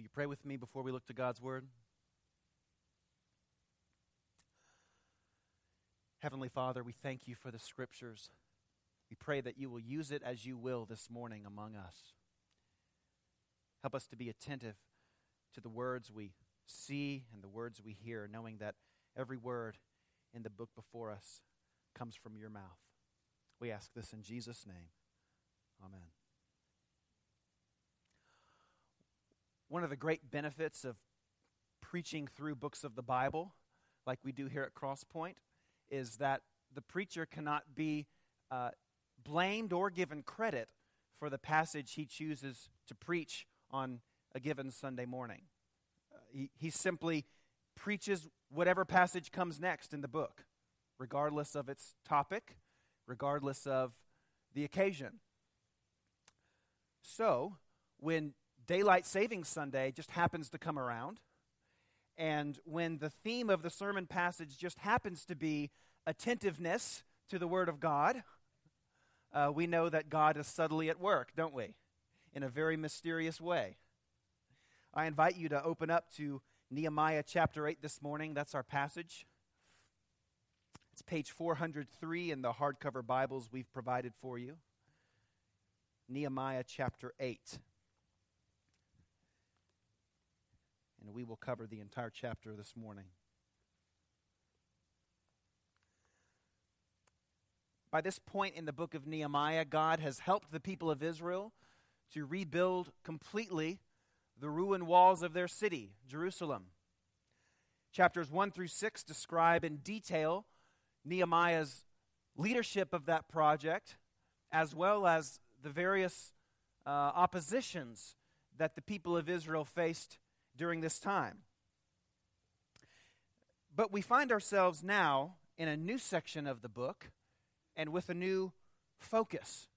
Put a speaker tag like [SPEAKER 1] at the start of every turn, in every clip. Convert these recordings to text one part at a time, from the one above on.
[SPEAKER 1] Will you pray with me before we look to God's Word? Heavenly Father, we thank you for the Scriptures. We pray that you will use it as you will this morning among us. Help us to be attentive to the words we see and the words we hear, knowing that every word in the book before us comes from your mouth. We ask this in Jesus' name. Amen. One of the great benefits of preaching through books of the Bible, like we do here at Crosspoint, is that the preacher cannot be uh, blamed or given credit for the passage he chooses to preach on a given Sunday morning. Uh, he, he simply preaches whatever passage comes next in the book, regardless of its topic, regardless of the occasion. So, when Daylight Saving Sunday just happens to come around, and when the theme of the sermon passage just happens to be attentiveness to the Word of God, uh, we know that God is subtly at work, don't we? In a very mysterious way. I invite you to open up to Nehemiah chapter 8 this morning. That's our passage. It's page 403 in the hardcover Bibles we've provided for you. Nehemiah chapter 8. And we will cover the entire chapter this morning. By this point in the book of Nehemiah, God has helped the people of Israel to rebuild completely the ruined walls of their city, Jerusalem. Chapters 1 through 6 describe in detail Nehemiah's leadership of that project, as well as the various uh, oppositions that the people of Israel faced during this time. But we find ourselves now in a new section of the book and with a new focus.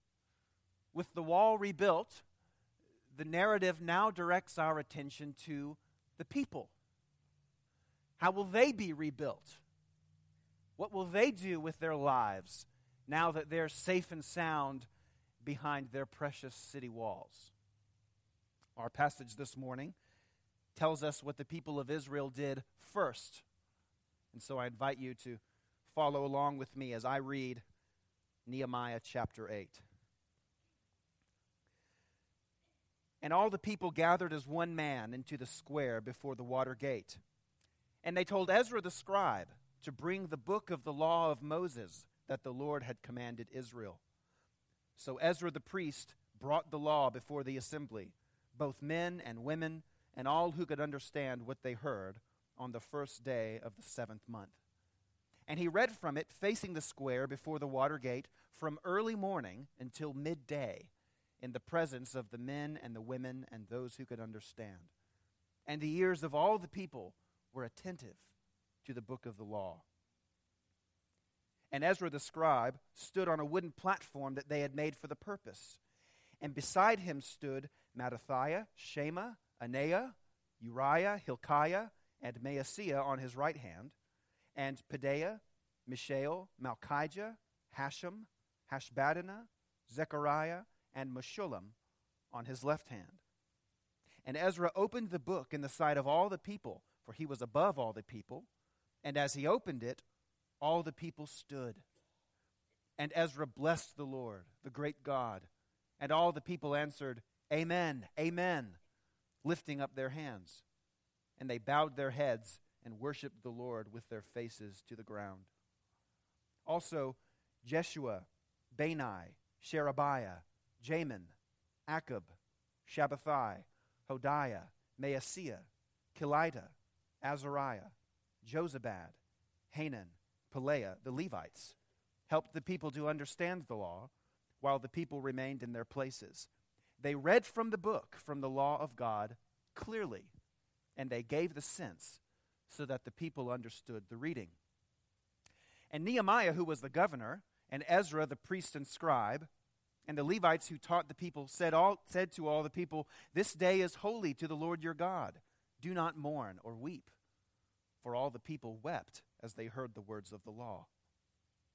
[SPEAKER 1] With the wall rebuilt, the narrative now directs our attention to the people. How will they be rebuilt? What will they do with their lives now that they're safe and sound behind their precious city walls? Our passage this morning tells us what the people of Israel did first. And so I invite you to follow along with me as I read Nehemiah chapter 8. And all the people gathered as one man into the square before the water gate. And they told Ezra the scribe to bring the book of the law of Moses that the Lord had commanded Israel. So Ezra the priest brought the law before the assembly, both men and women and all who could understand what they heard on the first day of the seventh month. And he read from it facing the square before the water gate from early morning until midday in the presence of the men and the women and those who could understand. And the ears of all the people were attentive to the book of the law. And Ezra the scribe stood on a wooden platform that they had made for the purpose. And beside him stood Mattithiah, Shema, Anaiah, Uriah, Hilkiah, and Maaseiah on his right hand, and Pedaiah, Mishael, Malchijah, Hashum, Hashbaddanah, Zechariah, and Meshullam on his left hand. And Ezra opened the book in the sight of all the people, for he was above all the people. And as he opened it, all the people stood. And Ezra blessed the Lord, the great God. And all the people answered, Amen, Amen lifting up their hands. And they bowed their heads and worshiped the Lord with their faces to the ground. Also, Jeshua, Bani, Sherebiah, Jamin, Akkub, Shabbethai, Hodiah, Maaseiah, Kelita, Azariah, Jozabad, Hanan, Pelaiah, the Levites, helped the people to understand the law while the people remained in their places. They read from the book, from the law of God, clearly, and they gave the sense so that the people understood the reading. And Nehemiah, who was the governor, and Ezra, the priest and scribe, and the Levites who taught the people said, all, said to all the people, This day is holy to the Lord your God. Do not mourn or weep. For all the people wept as they heard the words of the law.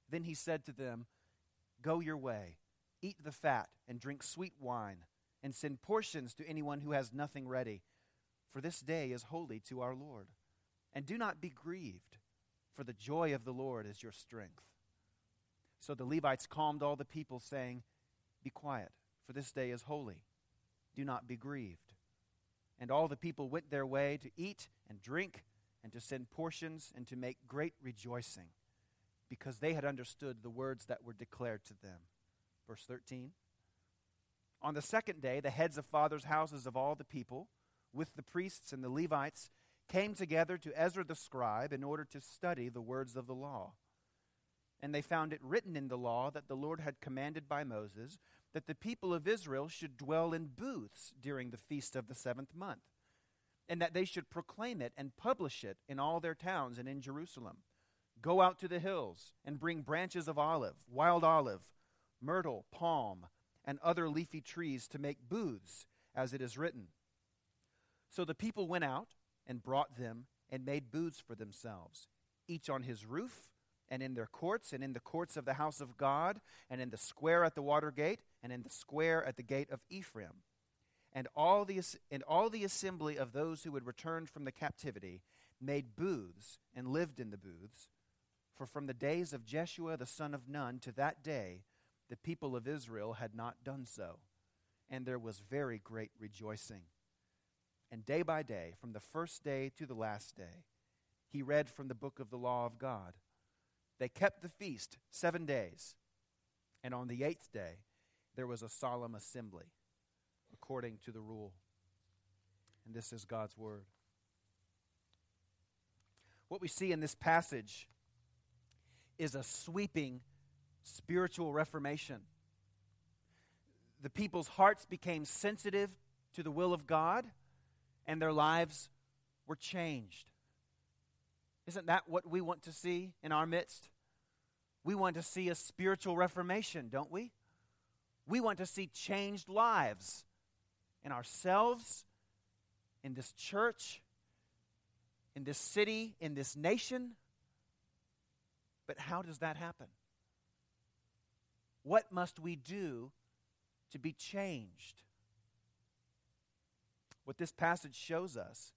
[SPEAKER 1] Then he said to them, Go your way, eat the fat, and drink sweet wine and send portions to anyone who has nothing ready. for this day is holy to our Lord. And do not be grieved, for the joy of the Lord is your strength. So the Levites calmed all the people, saying, Be quiet, for this day is holy. Do not be grieved. And all the people went their way to eat and drink, and to send portions, and to make great rejoicing, because they had understood the words that were declared to them. Verse 13. On the second day, the heads of fathers' houses of all the people, with the priests and the Levites, came together to Ezra the scribe in order to study the words of the law. And they found it written in the law that the Lord had commanded by Moses that the people of Israel should dwell in booths during the feast of the seventh month, and that they should proclaim it and publish it in all their towns and in Jerusalem. Go out to the hills and bring branches of olive, wild olive, myrtle, palm, and other leafy trees to make booths, as it is written. So the people went out and brought them and made booths for themselves, each on his roof, and in their courts, and in the courts of the house of God, and in the square at the water gate, and in the square at the gate of Ephraim. And all the, and all the assembly of those who had returned from the captivity made booths and lived in the booths. For from the days of Jeshua the son of Nun to that day, the people of Israel had not done so. And there was very great rejoicing. And day by day, from the first day to the last day, he read from the book of the law of God. They kept the feast seven days, and on the eighth day there was a solemn assembly, according to the rule. And this is God's word. What we see in this passage is a sweeping spiritual reformation. The people's hearts became sensitive to the will of God and their lives were changed. Isn't that what we want to see in our midst? We want to see a spiritual reformation, don't we? We want to see changed lives in ourselves, in this church, in this city, in this nation. But how does that happen? What must we do to be changed? What this passage shows us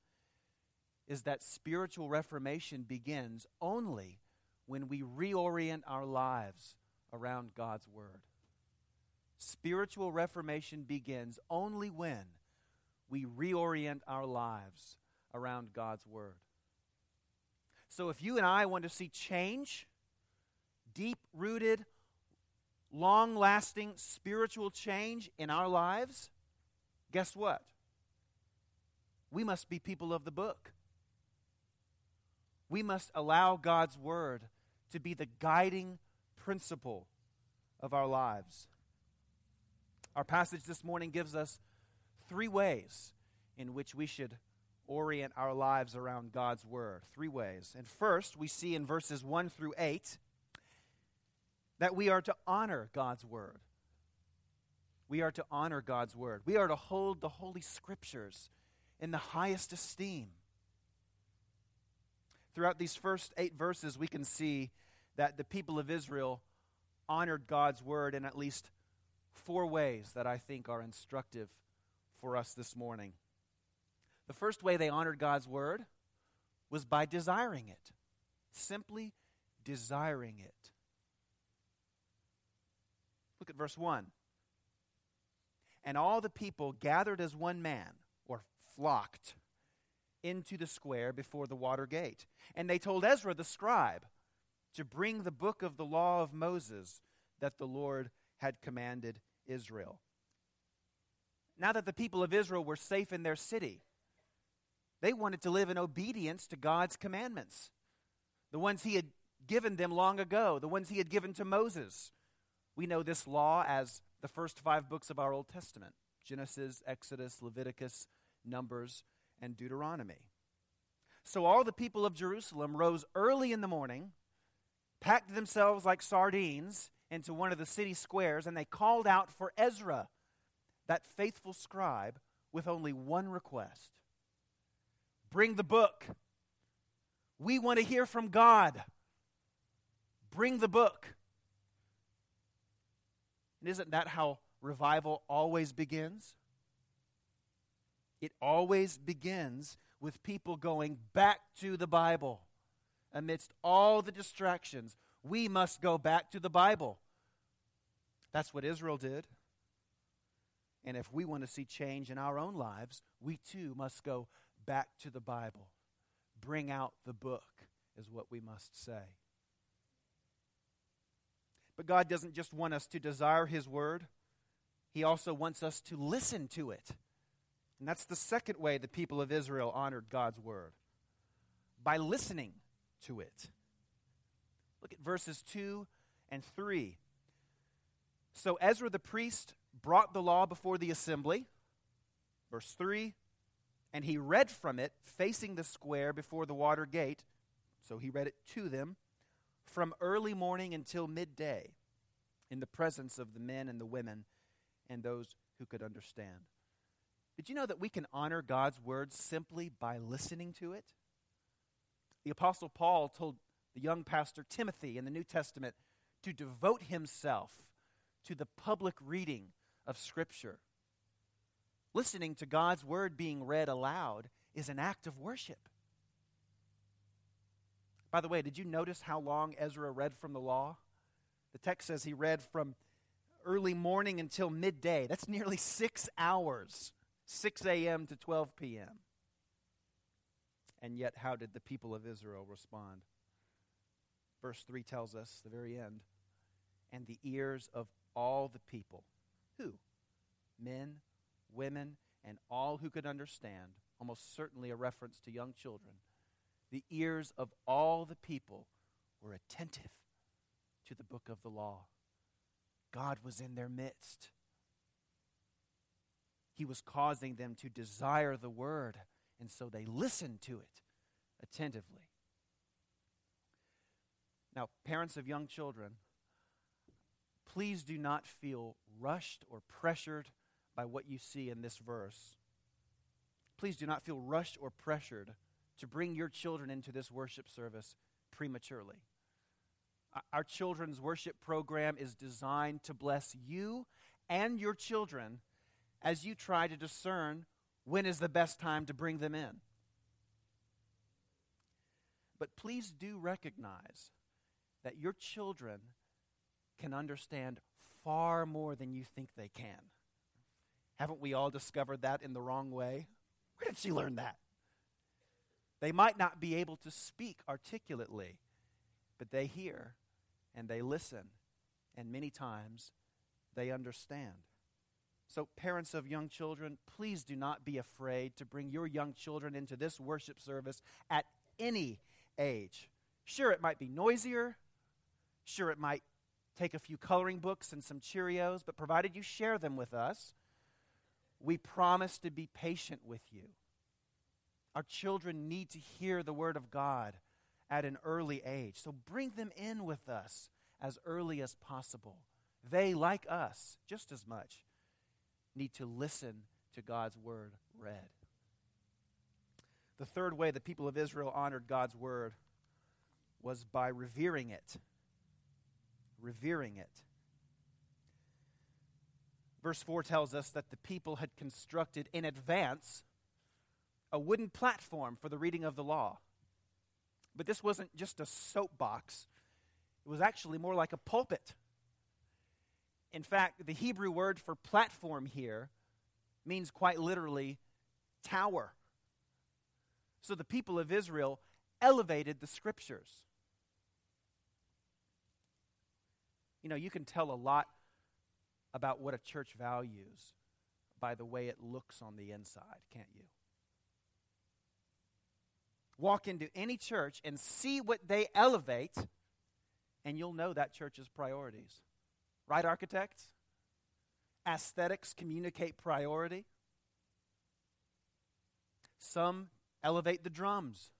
[SPEAKER 1] is that spiritual reformation begins only when we reorient our lives around God's Word. Spiritual reformation begins only when we reorient our lives around God's Word. So, if you and I want to see change, deep rooted, long lasting spiritual change in our lives, guess what? we must be people of the book. We must allow God's word to be the guiding principle of our lives. Our passage this morning gives us three ways in which we should orient our lives around God's word. Three ways. And first, we see in verses 1 through 8 that we are to honor God's word. We are to honor God's word. We are to hold the Holy Scriptures in the highest esteem. Throughout these first eight verses, we can see that the people of Israel honored God's word in at least four ways that I think are instructive for us this morning. The first way they honored God's word was by desiring it, simply desiring it. Look at verse 1. And all the people gathered as one man or flocked into the square before the water gate. And they told Ezra the scribe to bring the book of the law of Moses that the Lord had commanded Israel. Now that the people of Israel were safe in their city, they wanted to live in obedience to God's commandments, the ones He had given them long ago, the ones He had given to Moses. We know this law as the first five books of our Old Testament Genesis, Exodus, Leviticus, Numbers, and Deuteronomy. So all the people of Jerusalem rose early in the morning, packed themselves like sardines into one of the city squares, and they called out for Ezra, that faithful scribe, with only one request Bring the book. We want to hear from God. Bring the book. And isn't that how revival always begins? It always begins with people going back to the Bible. Amidst all the distractions, we must go back to the Bible. That's what Israel did. And if we want to see change in our own lives, we too must go back to the Bible. Bring out the book, is what we must say. But God doesn't just want us to desire His word, He also wants us to listen to it. And that's the second way the people of Israel honored God's word by listening to it. Look at verses 2 and 3. So Ezra the priest brought the law before the assembly. Verse 3 And he read from it, facing the square before the water gate. So he read it to them from early morning until midday in the presence of the men and the women and those who could understand. Did you know that we can honor God's word simply by listening to it? The Apostle Paul told the young pastor Timothy in the New Testament to devote himself to the public reading of Scripture. Listening to God's word being read aloud is an act of worship. By the way, did you notice how long Ezra read from the law? The text says he read from early morning until midday. That's nearly six hours, 6 a.m. to 12 p.m. And yet, how did the people of Israel respond? Verse 3 tells us, the very end, and the ears of all the people. Who? Men, women, and all who could understand, almost certainly a reference to young children. The ears of all the people were attentive to the book of the law. God was in their midst. He was causing them to desire the word, and so they listened to it attentively. Now, parents of young children, please do not feel rushed or pressured by what you see in this verse. Please do not feel rushed or pressured to bring your children into this worship service prematurely. Uh, our children's worship program is designed to bless you and your children as you try to discern when is the best time to bring them in. But please do recognize that your children can understand far more than you think they can. Haven't we all discovered that in the wrong way? Where did she learn that? They might not be able to speak articulately, but they hear and they listen, and many times they understand. So, parents of young children, please do not be afraid to bring your young children into this worship service at any age. Sure, it might be noisier. Sure, it might take a few coloring books and some Cheerios, but provided you share them with us, we promise to be patient with you. Our children need to hear the Word of God at an early age. So bring them in with us as early as possible. They, like us, just as much, need to listen to God's Word read. The third way the people of Israel honored God's Word was by revering it. Revering it. Verse 4 tells us that the people had constructed in advance a wooden platform for the reading of the law. But this wasn't just a soapbox, it was actually more like a pulpit. In fact, the Hebrew word for platform here means quite literally tower. So the people of Israel elevated the scriptures. You know, you can tell a lot about what a church values by the way it looks on the inside, can't you? Walk into any church and see what they elevate, and you'll know that church's priorities. Right, architects? Aesthetics communicate priority. Some elevate the drums.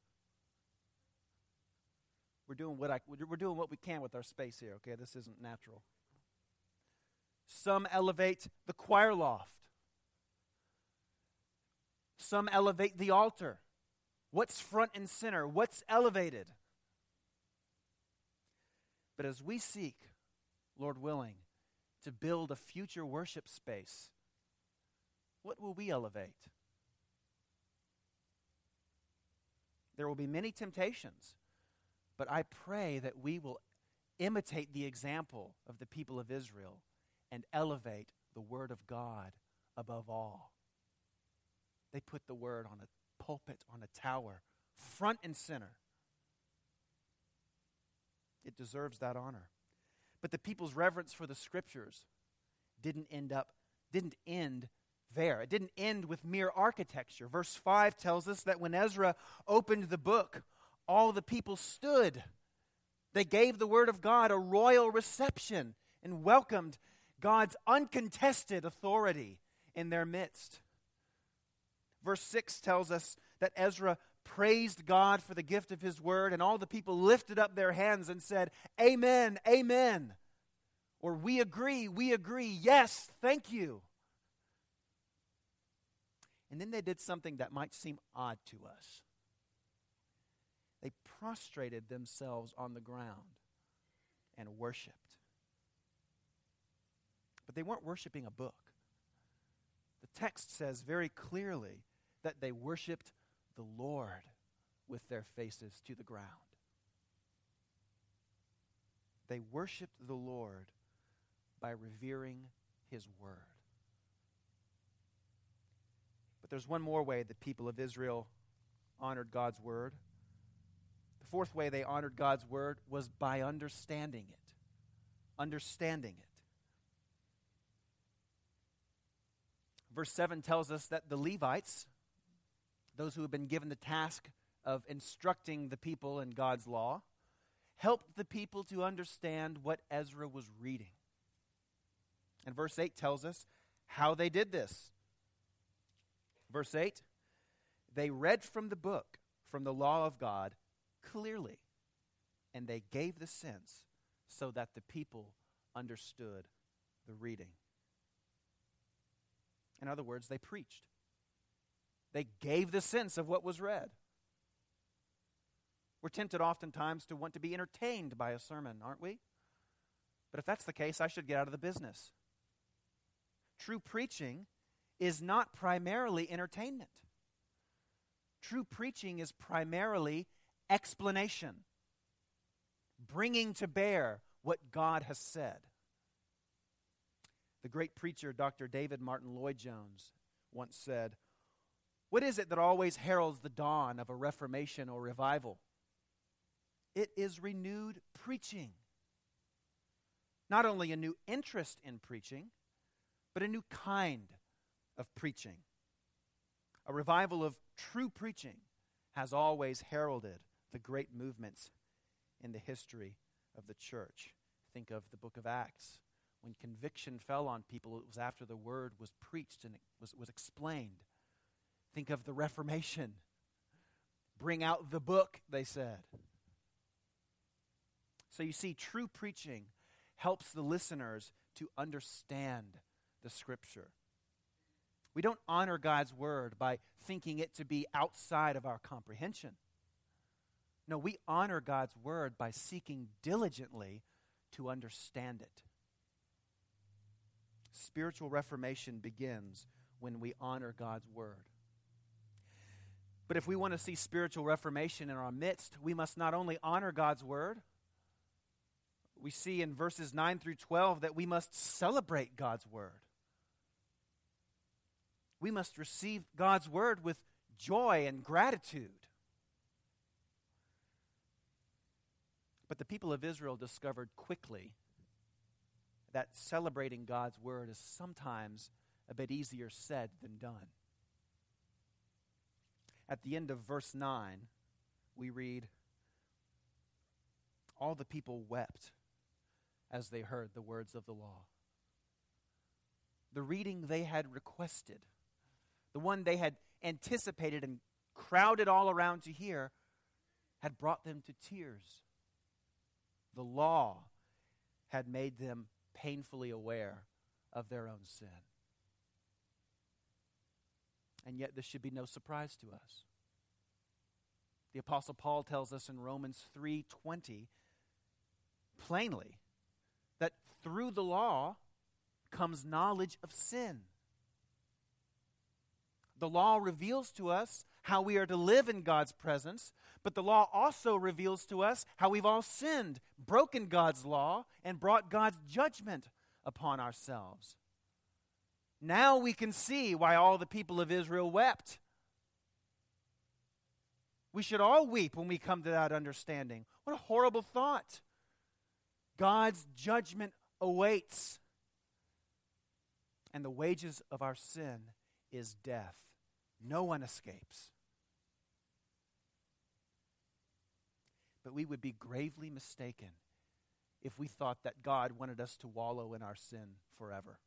[SPEAKER 1] We're doing what I, we're doing what we can with our space here. Okay, this isn't natural. Some elevate the choir loft. Some elevate the altar. What's front and center? What's elevated? But as we seek, Lord willing, to build a future worship space, what will we elevate? There will be many temptations, but I pray that we will imitate the example of the people of Israel and elevate the Word of God above all. They put the Word on a pulpit, on a tower, front and center. It deserves that honor. But the people's reverence for the Scriptures didn't end up, didn't end there. It didn't end with mere architecture. Verse 5 tells us that when Ezra opened the book, all the people stood. They gave the word of God a royal reception and welcomed God's uncontested authority in their midst. Verse 6 tells us that Ezra praised God for the gift of his word, and all the people lifted up their hands and said, Amen, Amen. Or we agree, we agree, yes, thank you. And then they did something that might seem odd to us. They prostrated themselves on the ground and worshiped. But they weren't worshiping a book. The text says very clearly that they worshiped the Lord with their faces to the ground. They worshiped the Lord by revering his word. But there's one more way the people of Israel honored God's word. The fourth way they honored God's word was by understanding it. Understanding it. Verse 7 tells us that the Levites, those who have been given the task of instructing the people in God's law, helped the people to understand what Ezra was reading. And verse 8 tells us how they did this. Verse 8 they read from the book, from the law of God, clearly, and they gave the sense so that the people understood the reading. In other words, they preached. They gave the sense of what was read. We're tempted oftentimes to want to be entertained by a sermon, aren't we? But if that's the case, I should get out of the business. True preaching is not primarily entertainment. True preaching is primarily explanation, bringing to bear what God has said. The great preacher, Dr. David Martyn Lloyd Jones, once said, What is it that always heralds the dawn of a reformation or revival? It is renewed preaching. Not only a new interest in preaching, but a new kind of preaching. A revival of true preaching has always heralded the great movements in the history of the church. Think of the book of Acts. When conviction fell on people, it was after the word was preached and it was, was explained. Think of the Reformation. Bring out the book, they said. So you see, true preaching helps the listeners to understand the Scripture. We don't honor God's Word by thinking it to be outside of our comprehension. No, we honor God's Word by seeking diligently to understand it. Spiritual reformation begins when we honor God's Word. But if we want to see spiritual reformation in our midst, we must not only honor God's Word, we see in verses 9 through 12 that we must celebrate God's Word we must receive God's word with joy and gratitude. But the people of Israel discovered quickly that celebrating God's word is sometimes a bit easier said than done. At the end of verse 9, we read, All the people wept as they heard the words of the law. The reading they had requested the one they had anticipated and crowded all around to hear, had brought them to tears. The law had made them painfully aware of their own sin. And yet, this should be no surprise to us. The apostle Paul tells us in Romans 3:20 plainly that through the law comes knowledge of sin The law reveals to us how we are to live in God's presence, but the law also reveals to us how we've all sinned, broken God's law, and brought God's judgment upon ourselves. Now we can see why all the people of Israel wept. We should all weep when we come to that understanding. What a horrible thought. God's judgment awaits. And the wages of our sin is death. No one escapes. But we would be gravely mistaken if we thought that God wanted us to wallow in our sin forever.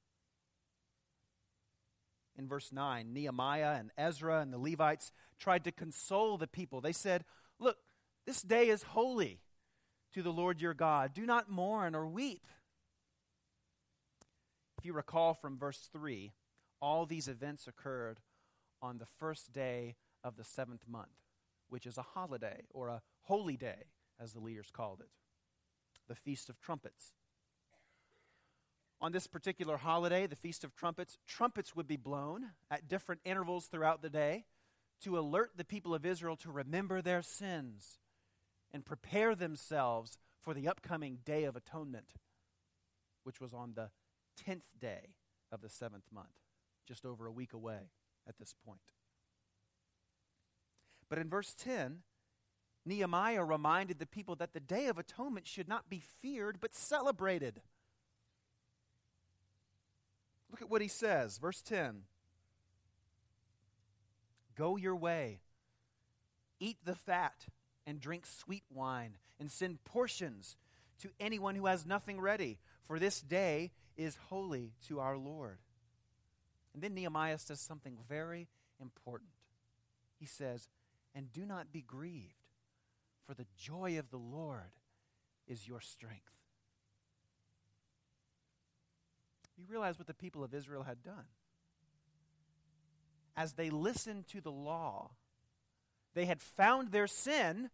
[SPEAKER 1] In verse 9, Nehemiah and Ezra and the Levites tried to console the people. They said, Look, this day is holy to the Lord your God. Do not mourn or weep. If you recall from verse 3, all these events occurred on the first day of the seventh month, which is a holiday or a holy day, as the leaders called it the Feast of Trumpets. On this particular holiday, the Feast of Trumpets, trumpets would be blown at different intervals throughout the day to alert the people of Israel to remember their sins and prepare themselves for the upcoming Day of Atonement, which was on the 10th day of the seventh month, just over a week away at this point. But in verse 10, Nehemiah reminded the people that the Day of Atonement should not be feared, but celebrated. Look at what he says, verse 10 Go your way, eat the fat, and drink sweet wine, and send portions to anyone who has nothing ready, for this day is holy to our Lord. And then Nehemiah says something very important. He says, And do not be grieved, for the joy of the Lord is your strength. You realize what the people of Israel had done. As they listened to the law, they had found their sin,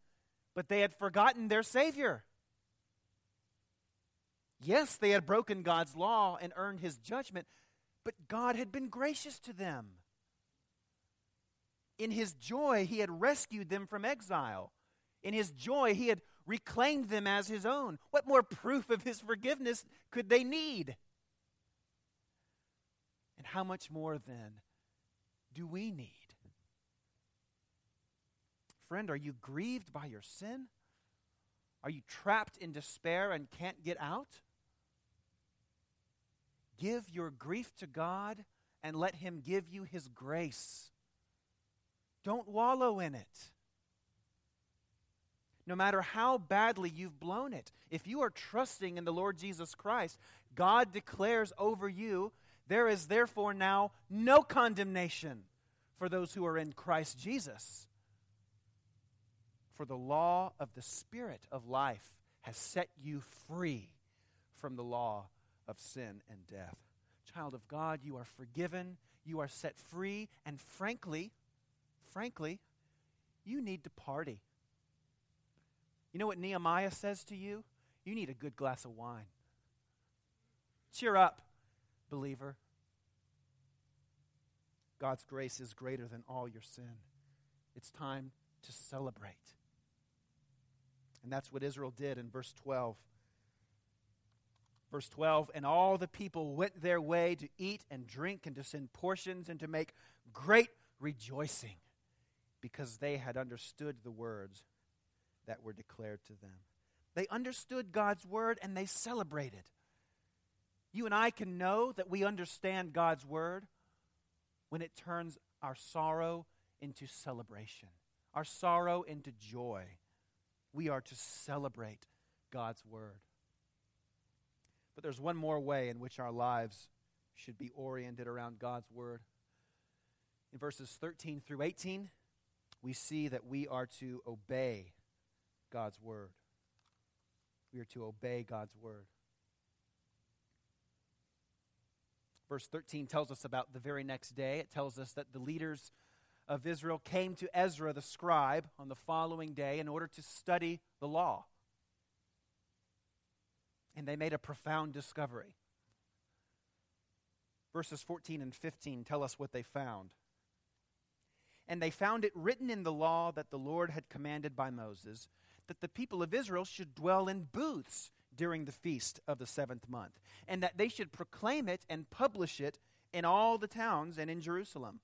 [SPEAKER 1] but they had forgotten their Savior. Yes, they had broken God's law and earned his judgment, but God had been gracious to them. In his joy, he had rescued them from exile. In his joy, he had reclaimed them as his own. What more proof of his forgiveness could they need? And how much more then do we need? Friend, are you grieved by your sin? Are you trapped in despair and can't get out? Give your grief to God and let Him give you His grace. Don't wallow in it. No matter how badly you've blown it, if you are trusting in the Lord Jesus Christ, God declares over you, there is therefore now no condemnation for those who are in Christ Jesus. For the law of the Spirit of life has set you free from the law of sin and death. Child of God, you are forgiven, you are set free, and frankly, frankly, you need to party. You know what Nehemiah says to you? You need a good glass of wine. Cheer up, believer. God's grace is greater than all your sin. It's time to celebrate. And that's what Israel did in verse 12. Verse 12, and all the people went their way to eat and drink and to send portions and to make great rejoicing because they had understood the words that were declared to them. They understood God's word and they celebrated. You and I can know that we understand God's word when it turns our sorrow into celebration, our sorrow into joy. We are to celebrate God's word. But there's one more way in which our lives should be oriented around God's Word. In verses 13 through 18, we see that we are to obey God's Word. We are to obey God's Word. Verse 13 tells us about the very next day. It tells us that the leaders of Israel came to Ezra the scribe on the following day in order to study the law and they made a profound discovery. Verses 14 and 15 tell us what they found. And they found it written in the law that the Lord had commanded by Moses that the people of Israel should dwell in booths during the feast of the seventh month, and that they should proclaim it and publish it in all the towns and in Jerusalem.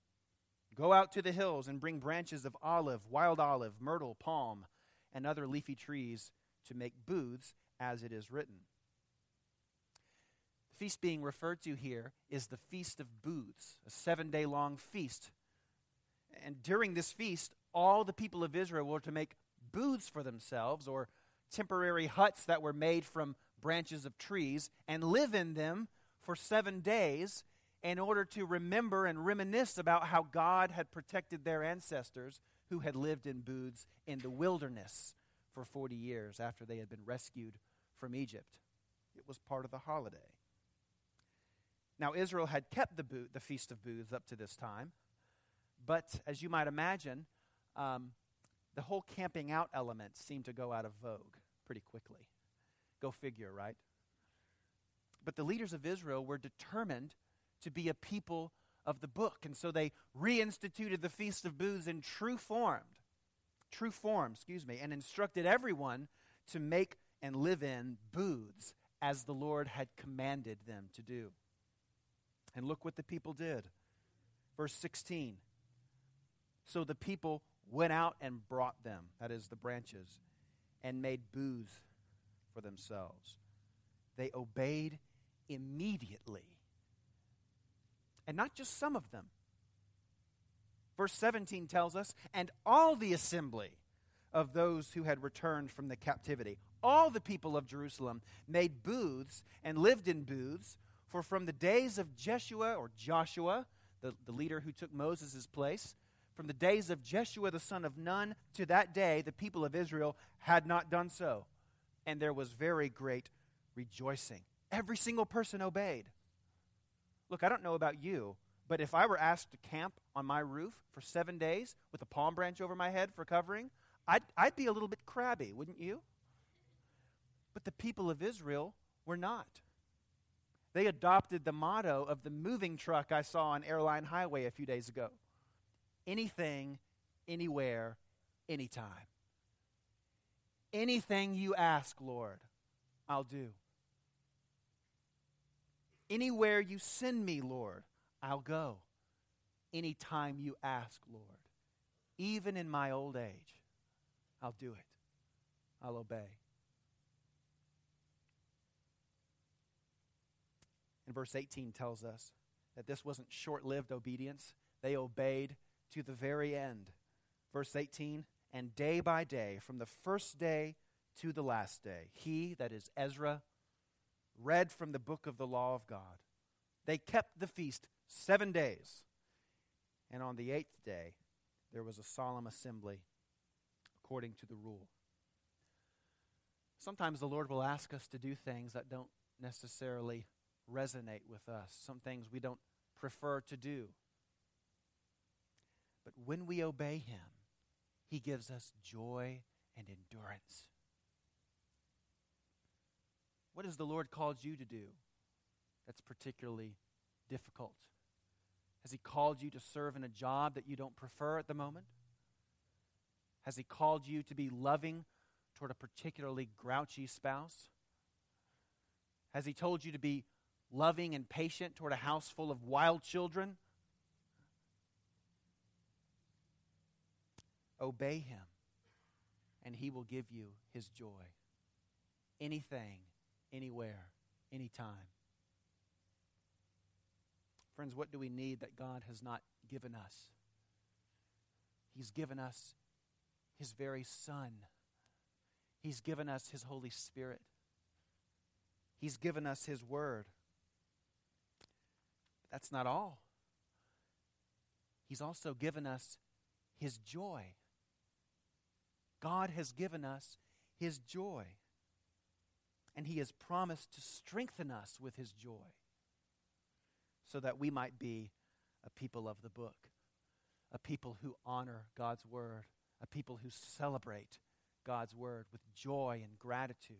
[SPEAKER 1] Go out to the hills and bring branches of olive, wild olive, myrtle, palm, and other leafy trees to make booths, as it is written. The feast being referred to here is the Feast of Booths, a seven day long feast. And during this feast, all the people of Israel were to make booths for themselves, or temporary huts that were made from branches of trees, and live in them for seven days in order to remember and reminisce about how God had protected their ancestors who had lived in booths in the wilderness for 40 years after they had been rescued from Egypt. It was part of the holiday. Now, Israel had kept the, booth, the Feast of Booths up to this time, but as you might imagine, um, the whole camping out element seemed to go out of vogue pretty quickly. Go figure, right? But the leaders of Israel were determined to be a people of the book, and so they reinstituted the Feast of Booths in true form, true form, excuse me, and instructed everyone to make and live in booths as the Lord had commanded them to do. And look what the people did. Verse 16. So the people went out and brought them, that is, the branches, and made booths for themselves. They obeyed immediately. And not just some of them. Verse 17 tells us, and all the assembly of those who had returned from the captivity, all the people of Jerusalem made booths and lived in booths, for from the days of Jeshua or Joshua, the, the leader who took Moses' place, from the days of Jeshua the son of Nun to that day, the people of Israel had not done so. And there was very great rejoicing. Every single person obeyed. Look, I don't know about you, but if I were asked to camp on my roof for seven days with a palm branch over my head for covering, I'd, I'd be a little bit crabby, wouldn't you? But the people of Israel were not. They adopted the motto of the moving truck I saw on Airline Highway a few days ago anything, anywhere, anytime. Anything you ask, Lord, I'll do. Anywhere you send me, Lord, I'll go. Anytime you ask, Lord. Even in my old age, I'll do it. I'll obey. And verse 18 tells us that this wasn't short lived obedience. They obeyed to the very end. Verse 18 And day by day, from the first day to the last day, he, that is Ezra, read from the book of the law of God. They kept the feast seven days. And on the eighth day, there was a solemn assembly according to the rule. Sometimes the Lord will ask us to do things that don't necessarily resonate with us, some things we don't prefer to do. But when we obey Him, He gives us joy and endurance. What has the Lord called you to do that's particularly difficult? Has He called you to serve in a job that you don't prefer at the moment? Has He called you to be loving toward a particularly grouchy spouse? Has He told you to be loving and patient toward a house full of wild children? Obey Him, and He will give you His joy. Anything anywhere, anytime. Friends, what do we need that God has not given us? He's given us His very Son. He's given us His Holy Spirit. He's given us His Word. That's not all. He's also given us His joy. God has given us His joy and He has promised to strengthen us with His joy so that we might be a people of the book, a people who honor God's word, a people who celebrate God's word with joy and gratitude,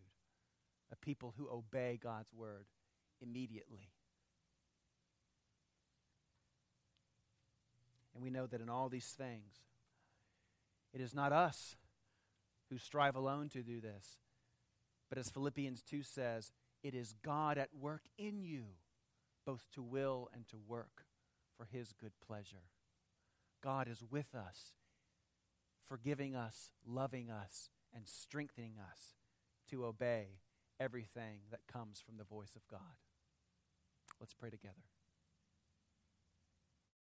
[SPEAKER 1] a people who obey God's word immediately. And we know that in all these things, it is not us who strive alone to do this, but as Philippians 2 says, it is God at work in you, both to will and to work for his good pleasure. God is with us, forgiving us, loving us, and strengthening us to obey everything that comes from the voice of God. Let's pray together.